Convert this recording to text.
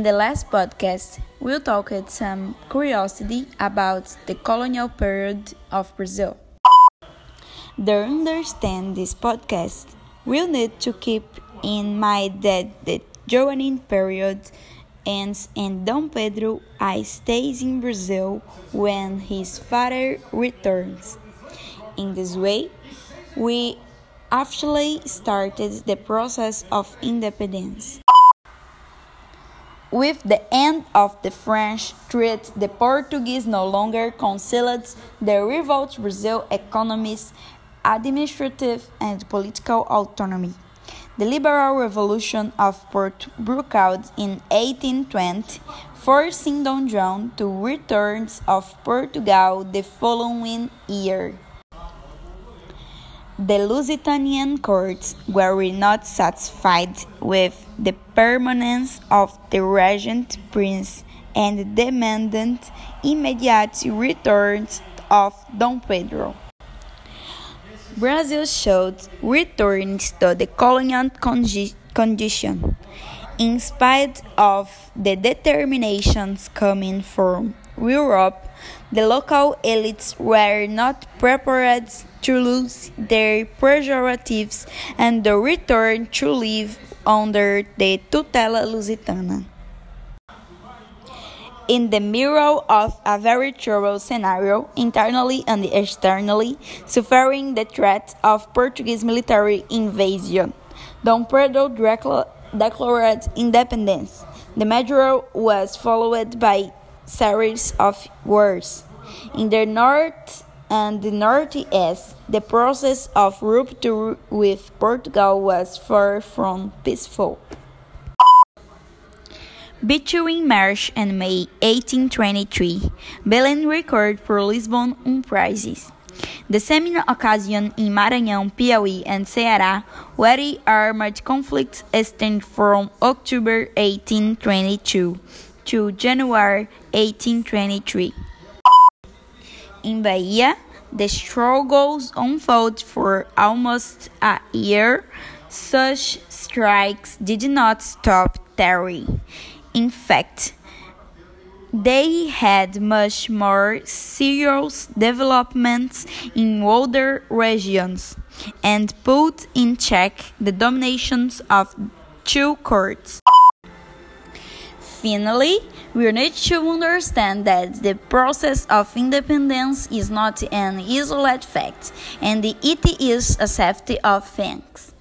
last podcast, we talked some curiosity about the colonial period of Brazil. To understand this podcast, we'll need to keep in mind that the Joanine period ends and Dom Pedro I stays in Brazil when his father returns. In this way, we actually started the process of independence. With the end of the French threat, the Portuguese no longer concealed the revolt Brazil economies, administrative and political autonomy. The Liberal Revolution of Porto broke out in 1820, forcing Dom João to return of Portugal the following year. The Lusitanian courts were not satisfied with the permanence of the regent prince and demanded immediate return of Dom Pedro. Brazil showed returns to the colonial condition, in spite of the determinations coming from Europe the local elites were not prepared to lose their prerogatives and the return to live under the tutela lusitana. In the middle of a very troubled scenario, internally and externally, suffering the threat of Portuguese military invasion, Dom Pedro declared independence. The measure was followed by series of wars. In the north and the northeast, the process of rupture with Portugal was far from peaceful. Between March and May 1823, Belém recorded for Lisbon um prizes. The same occasion in Maranhão, Piauí, and Ceará, where armed conflicts extended from October 1822 to January 1823. In Bahia, the struggles unfolded for almost a year. Such strikes did not stop Terry. In fact, they had much more serious developments in other regions and put in check the dominations of two courts. Finally, we need to understand that the process of independence is not an isolated fact, and it is a safety of things.